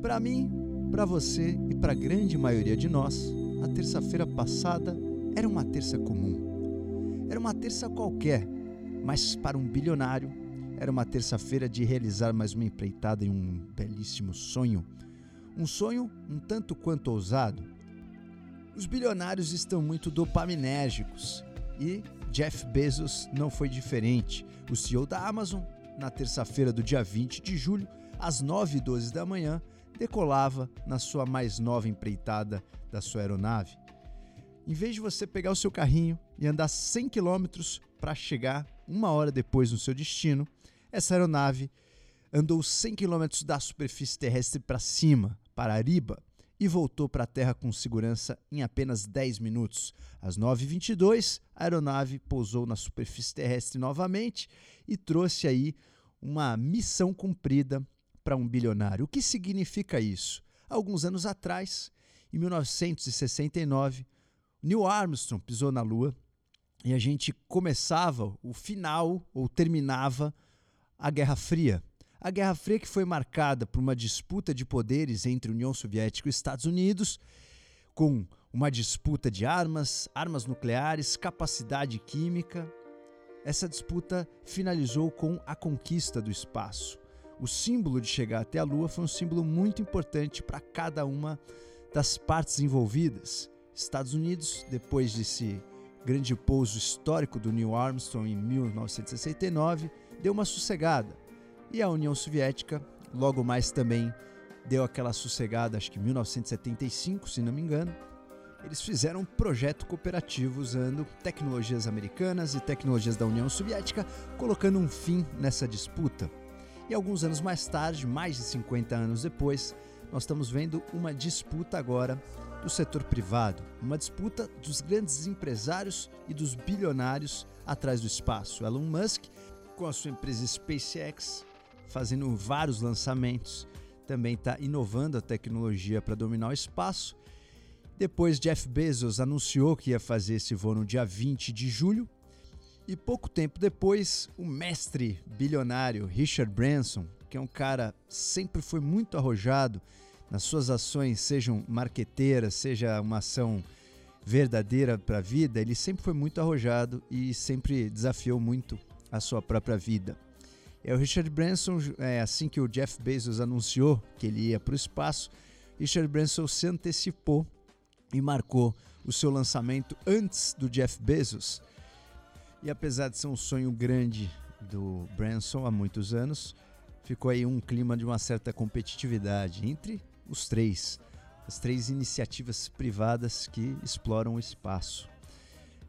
Para mim, para você e para a grande maioria de nós, a terça-feira passada era uma terça comum. Era uma terça qualquer, mas para um bilionário era uma terça-feira de realizar mais uma empreitada em um belíssimo sonho. Um sonho um tanto quanto ousado. Os bilionários estão muito dopaminérgicos e Jeff Bezos não foi diferente. O CEO da Amazon, na terça-feira do dia 20 de julho, às 9h12 da manhã, decolava na sua mais nova empreitada da sua aeronave. Em vez de você pegar o seu carrinho e andar 100 km para chegar uma hora depois no seu destino, essa aeronave andou 100 km da superfície terrestre para cima, para Ariba, e voltou para a Terra com segurança em apenas 10 minutos. Às 9h22, a aeronave pousou na superfície terrestre novamente e trouxe aí uma missão cumprida para um bilionário. O que significa isso? Alguns anos atrás, em 1969, Neil Armstrong pisou na Lua e a gente começava o final ou terminava a Guerra Fria. A Guerra Fria que foi marcada por uma disputa de poderes entre União Soviética e Estados Unidos, com uma disputa de armas, armas nucleares, capacidade química. Essa disputa finalizou com a conquista do espaço o símbolo de chegar até a Lua foi um símbolo muito importante para cada uma das partes envolvidas. Estados Unidos, depois desse grande pouso histórico do Neil Armstrong em 1969, deu uma sossegada. E a União Soviética, logo mais também, deu aquela sossegada, acho que em 1975, se não me engano. Eles fizeram um projeto cooperativo usando tecnologias americanas e tecnologias da União Soviética, colocando um fim nessa disputa. E alguns anos mais tarde, mais de 50 anos depois, nós estamos vendo uma disputa agora do setor privado, uma disputa dos grandes empresários e dos bilionários atrás do espaço. Elon Musk, com a sua empresa SpaceX, fazendo vários lançamentos, também está inovando a tecnologia para dominar o espaço. Depois, Jeff Bezos anunciou que ia fazer esse voo no dia 20 de julho, e pouco tempo depois, o mestre bilionário Richard Branson, que é um cara sempre foi muito arrojado nas suas ações, sejam marqueteiras, seja uma ação verdadeira para a vida, ele sempre foi muito arrojado e sempre desafiou muito a sua própria vida. É o Richard Branson, é, assim que o Jeff Bezos anunciou que ele ia para o espaço, Richard Branson se antecipou e marcou o seu lançamento antes do Jeff Bezos e apesar de ser um sonho grande do Branson há muitos anos, ficou aí um clima de uma certa competitividade entre os três, as três iniciativas privadas que exploram o espaço.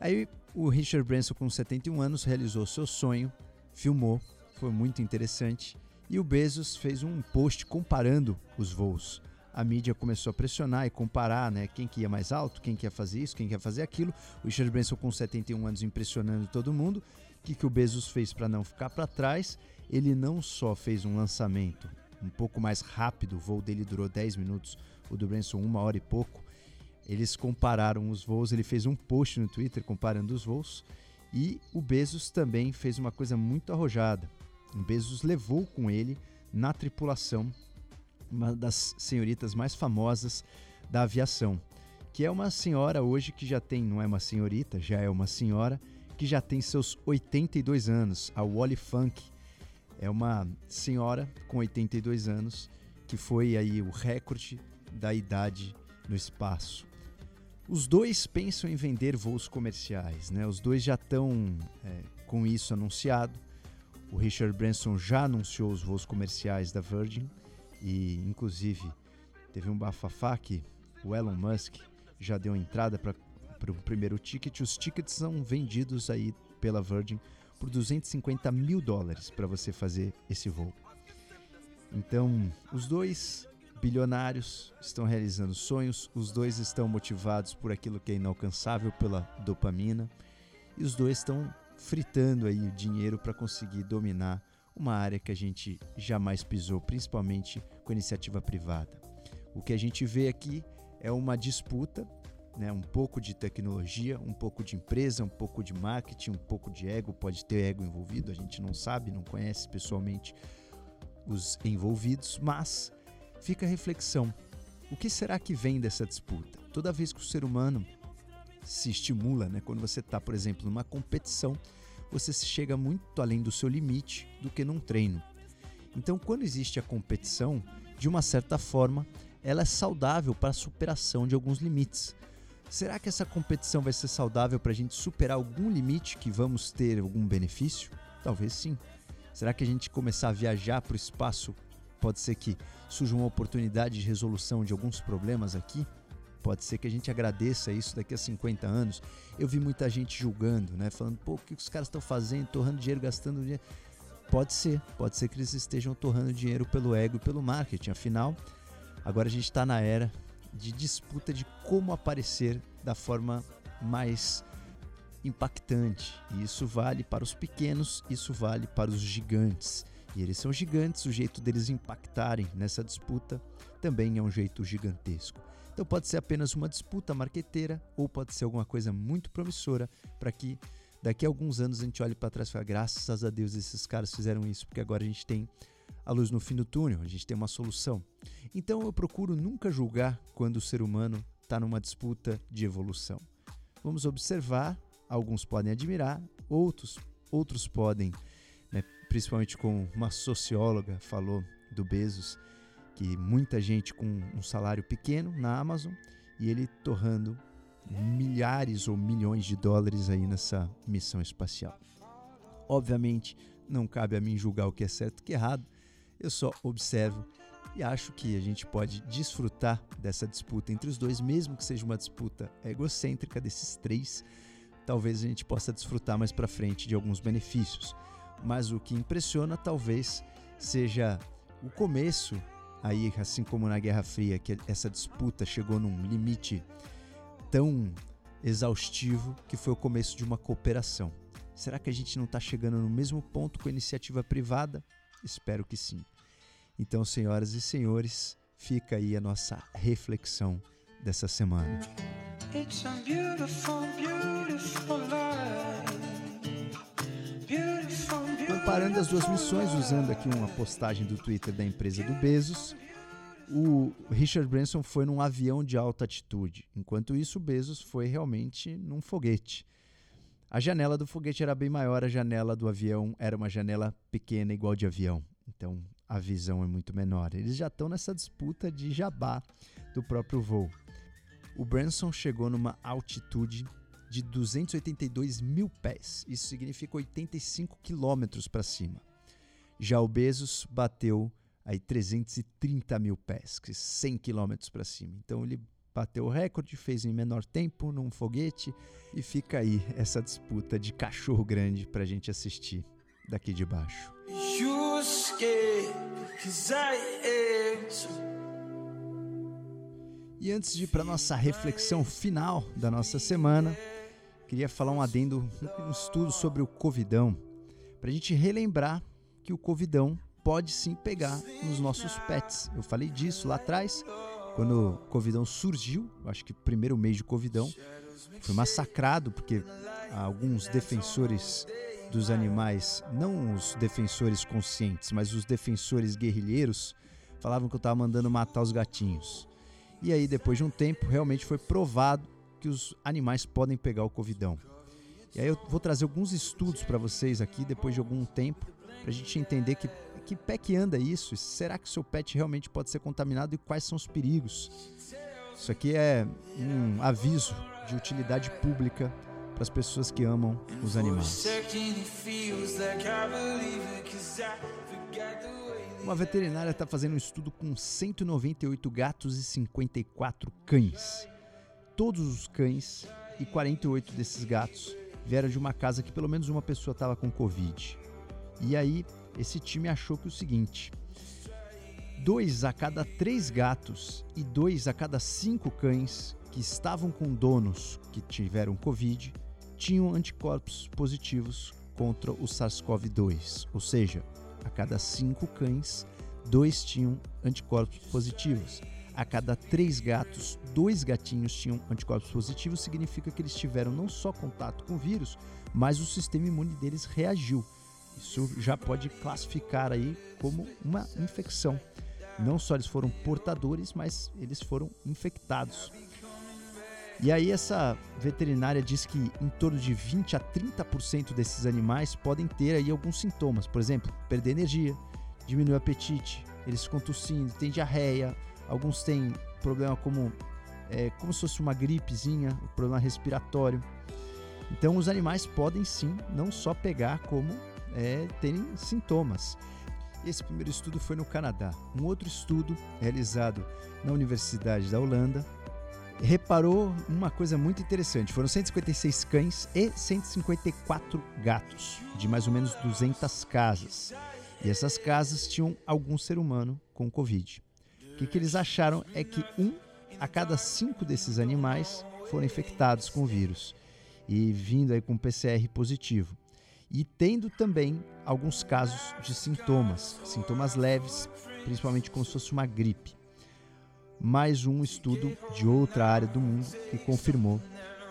Aí o Richard Branson, com 71 anos, realizou seu sonho, filmou, foi muito interessante, e o Bezos fez um post comparando os voos a mídia começou a pressionar e comparar, né? Quem que ia mais alto, quem que ia fazer isso, quem que ia fazer aquilo. O Richard Branson com 71 anos impressionando todo mundo. O que, que o Bezos fez para não ficar para trás? Ele não só fez um lançamento um pouco mais rápido, o voo dele durou 10 minutos, o do Branson uma hora e pouco. Eles compararam os voos, ele fez um post no Twitter comparando os voos. E o Bezos também fez uma coisa muito arrojada. O Bezos levou com ele na tripulação uma das senhoritas mais famosas da aviação, que é uma senhora hoje que já tem, não é uma senhorita, já é uma senhora que já tem seus 82 anos, a Wally Funk. É uma senhora com 82 anos que foi aí o recorde da idade no espaço. Os dois pensam em vender voos comerciais, né? Os dois já estão é, com isso anunciado. O Richard Branson já anunciou os voos comerciais da Virgin e, inclusive, teve um bafafá que o Elon Musk já deu entrada para o primeiro ticket. Os tickets são vendidos aí pela Virgin por 250 mil dólares para você fazer esse voo. Então, os dois bilionários estão realizando sonhos, os dois estão motivados por aquilo que é inalcançável pela dopamina e os dois estão fritando aí o dinheiro para conseguir dominar uma área que a gente jamais pisou, principalmente com iniciativa privada. O que a gente vê aqui é uma disputa, né, um pouco de tecnologia, um pouco de empresa, um pouco de marketing, um pouco de ego, pode ter ego envolvido, a gente não sabe, não conhece pessoalmente os envolvidos, mas fica a reflexão: o que será que vem dessa disputa? Toda vez que o ser humano se estimula, né? quando você está, por exemplo, numa competição, você chega muito além do seu limite do que num treino. Então, quando existe a competição, de uma certa forma, ela é saudável para a superação de alguns limites. Será que essa competição vai ser saudável para a gente superar algum limite que vamos ter algum benefício? Talvez sim. Será que a gente começar a viajar para o espaço pode ser que surja uma oportunidade de resolução de alguns problemas aqui? Pode ser que a gente agradeça isso daqui a 50 anos. Eu vi muita gente julgando, né? Falando, pô, o que os caras estão fazendo? Torrando dinheiro, gastando dinheiro. Pode ser, pode ser que eles estejam torrando dinheiro pelo ego e pelo marketing. Afinal, agora a gente está na era de disputa de como aparecer da forma mais impactante. E isso vale para os pequenos, isso vale para os gigantes. E eles são gigantes, o jeito deles impactarem nessa disputa também é um jeito gigantesco. Então pode ser apenas uma disputa marqueteira ou pode ser alguma coisa muito promissora para que daqui a alguns anos a gente olhe para trás e fale, graças a Deus esses caras fizeram isso, porque agora a gente tem a luz no fim do túnel, a gente tem uma solução. Então eu procuro nunca julgar quando o ser humano está numa disputa de evolução. Vamos observar, alguns podem admirar, outros, outros podem, né, principalmente como uma socióloga falou do Bezos, que muita gente com um salário pequeno na Amazon e ele torrando milhares ou milhões de dólares aí nessa missão espacial. Obviamente, não cabe a mim julgar o que é certo e o que é errado, eu só observo e acho que a gente pode desfrutar dessa disputa entre os dois, mesmo que seja uma disputa egocêntrica desses três. Talvez a gente possa desfrutar mais para frente de alguns benefícios. Mas o que impressiona talvez seja o começo aí, assim como na Guerra Fria, que essa disputa chegou num limite tão exaustivo que foi o começo de uma cooperação. Será que a gente não está chegando no mesmo ponto com a iniciativa privada? Espero que sim. Então, senhoras e senhores, fica aí a nossa reflexão dessa semana. Beautiful, beautiful Comparando as duas missões, usando aqui uma postagem do Twitter da empresa do Bezos, o Richard Branson foi num avião de alta altitude, enquanto isso o Bezos foi realmente num foguete. A janela do foguete era bem maior, a janela do avião era uma janela pequena, igual de avião. Então a visão é muito menor. Eles já estão nessa disputa de jabá do próprio voo. O Branson chegou numa altitude de 282 mil pés. Isso significa 85 quilômetros para cima. Já o Bezos bateu aí 330 mil pés, 100 quilômetros para cima. Então ele bateu o recorde, fez em menor tempo num foguete e fica aí essa disputa de cachorro grande para a gente assistir daqui de baixo. E antes de ir para nossa reflexão final da nossa semana, queria falar um adendo, um estudo sobre o Covidão, para a gente relembrar que o Covidão pode sim pegar nos nossos pets. Eu falei disso lá atrás, quando o Covidão surgiu, acho que primeiro mês de Covidão, foi massacrado porque alguns defensores dos animais, não os defensores conscientes, mas os defensores guerrilheiros, falavam que eu estava mandando matar os gatinhos. E aí, depois de um tempo, realmente foi provado que os animais podem pegar o covidão. E aí eu vou trazer alguns estudos para vocês aqui depois de algum tempo, para a gente entender que, que pé que anda isso, será que seu pet realmente pode ser contaminado e quais são os perigos. Isso aqui é um aviso de utilidade pública para as pessoas que amam os animais. Uma veterinária está fazendo um estudo com 198 gatos e 54 cães todos os cães e 48 desses gatos vieram de uma casa que pelo menos uma pessoa estava com Covid. E aí, esse time achou que o seguinte: dois a cada três gatos e dois a cada cinco cães que estavam com donos que tiveram Covid tinham anticorpos positivos contra o SARS-CoV-2. Ou seja, a cada cinco cães, dois tinham anticorpos positivos a cada três gatos, dois gatinhos tinham anticorpos positivos, significa que eles tiveram não só contato com o vírus, mas o sistema imune deles reagiu. Isso já pode classificar aí como uma infecção. Não só eles foram portadores, mas eles foram infectados. E aí essa veterinária diz que em torno de 20 a 30% desses animais podem ter aí alguns sintomas, por exemplo, perder energia, diminuir o apetite, eles ficam tossindo, tem diarreia, alguns têm problema como é, como se fosse uma gripezinha, um problema respiratório. Então os animais podem sim não só pegar como é, terem sintomas. Esse primeiro estudo foi no Canadá. Um outro estudo realizado na Universidade da Holanda reparou uma coisa muito interessante. Foram 156 cães e 154 gatos, de mais ou menos 200 casas. E essas casas tinham algum ser humano com Covid. O que, que eles acharam é que um a cada cinco desses animais foram infectados com o vírus e vindo aí com PCR positivo. E tendo também alguns casos de sintomas, sintomas leves, principalmente como se fosse uma gripe mais um estudo de outra área do mundo que confirmou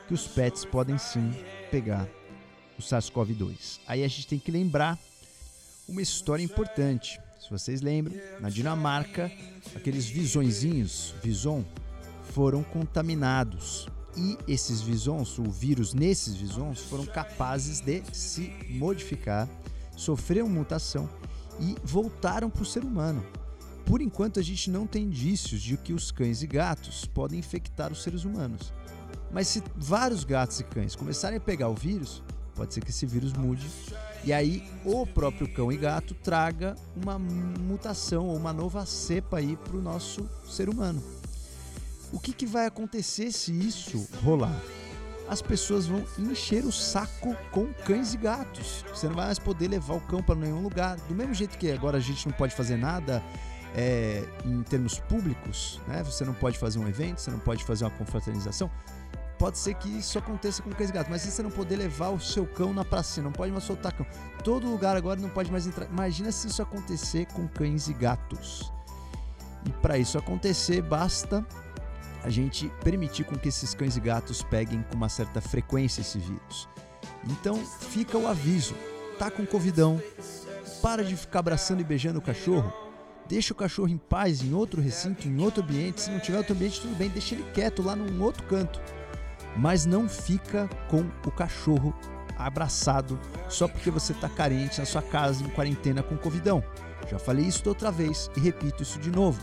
que os pets podem sim pegar o SARS-CoV-2. Aí a gente tem que lembrar uma história importante. Se vocês lembram, na Dinamarca, aqueles visõezinhos, vison, foram contaminados. E esses visons, o vírus nesses visons, foram capazes de se modificar, sofreram mutação e voltaram para o ser humano. Por enquanto, a gente não tem indícios de que os cães e gatos podem infectar os seres humanos. Mas se vários gatos e cães começarem a pegar o vírus, pode ser que esse vírus mude e aí o próprio cão e gato traga uma mutação ou uma nova cepa aí para o nosso ser humano. O que, que vai acontecer se isso rolar? As pessoas vão encher o saco com cães e gatos. Você não vai mais poder levar o cão para nenhum lugar. Do mesmo jeito que agora a gente não pode fazer nada é, em termos públicos, né? Você não pode fazer um evento, você não pode fazer uma confraternização. Pode ser que isso aconteça com cães e gatos, mas se você não poder levar o seu cão na praça, não pode mais soltar cão. Todo lugar agora não pode mais entrar. Imagina se isso acontecer com cães e gatos. E para isso acontecer, basta a gente permitir com que esses cães e gatos peguem com uma certa frequência esse vírus. Então fica o aviso: tá com covidão, para de ficar abraçando e beijando o cachorro Deixa o cachorro em paz em outro recinto, em outro ambiente. Se não tiver outro ambiente, tudo bem, deixa ele quieto lá num outro canto. Mas não fica com o cachorro abraçado só porque você está carente na sua casa em quarentena com covidão. Já falei isso outra vez e repito isso de novo.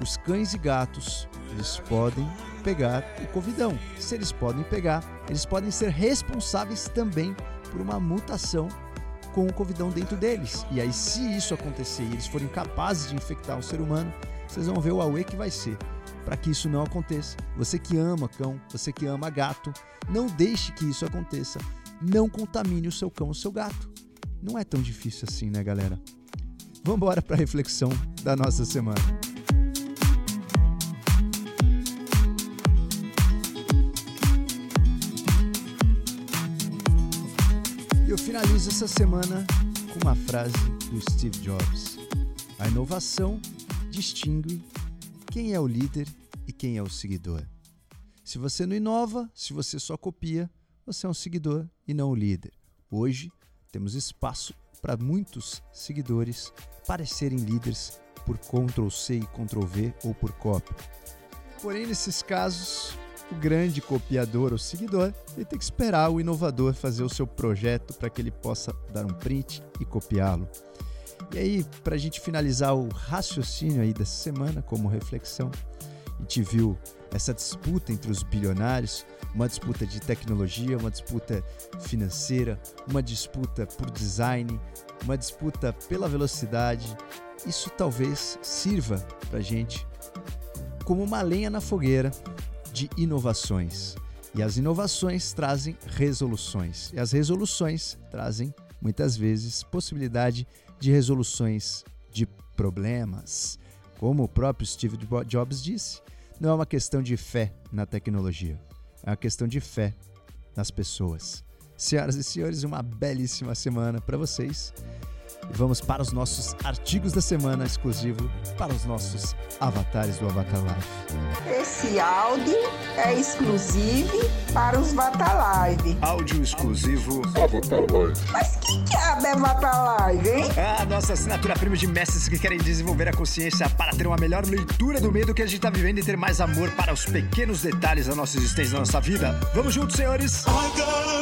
Os cães e gatos, eles podem pegar o covidão. Se eles podem pegar, eles podem ser responsáveis também por uma mutação com o covidão dentro deles. E aí, se isso acontecer e eles forem capazes de infectar um ser humano, vocês vão ver o Aue que vai ser. Para que isso não aconteça, você que ama cão, você que ama gato, não deixe que isso aconteça. Não contamine o seu cão, o seu gato. Não é tão difícil assim, né, galera? Vamos embora para a reflexão da nossa semana. Eu finalizo essa semana com uma frase do Steve Jobs: A inovação distingue quem é o líder e quem é o seguidor. Se você não inova, se você só copia, você é um seguidor e não o líder. Hoje temos espaço para muitos seguidores parecerem líderes por Ctrl C e Ctrl V ou por cópia. Porém, nesses casos, o grande copiador ou seguidor, ele tem que esperar o inovador fazer o seu projeto para que ele possa dar um print e copiá-lo. E aí, para a gente finalizar o raciocínio aí dessa semana como reflexão, a gente viu essa disputa entre os bilionários, uma disputa de tecnologia, uma disputa financeira, uma disputa por design, uma disputa pela velocidade. Isso talvez sirva para a gente como uma lenha na fogueira de inovações. E as inovações trazem resoluções. E as resoluções trazem, muitas vezes, possibilidade de resoluções de problemas. Como o próprio Steve Jobs disse, não é uma questão de fé na tecnologia, é uma questão de fé nas pessoas. Senhoras e senhores, uma belíssima semana para vocês. E vamos para os nossos artigos da semana exclusivo para os nossos avatares do Avatar Live. Esse áudio é exclusivo para os Avatar Live. Áudio exclusivo Avatar Live. Mas que diabo é Avatar Live, hein? Ah, nossa assinatura prima de mestres que querem desenvolver a consciência para ter uma melhor leitura do medo que a gente está vivendo e ter mais amor para os pequenos detalhes da nossa existência, da nossa vida. Vamos juntos, senhores! I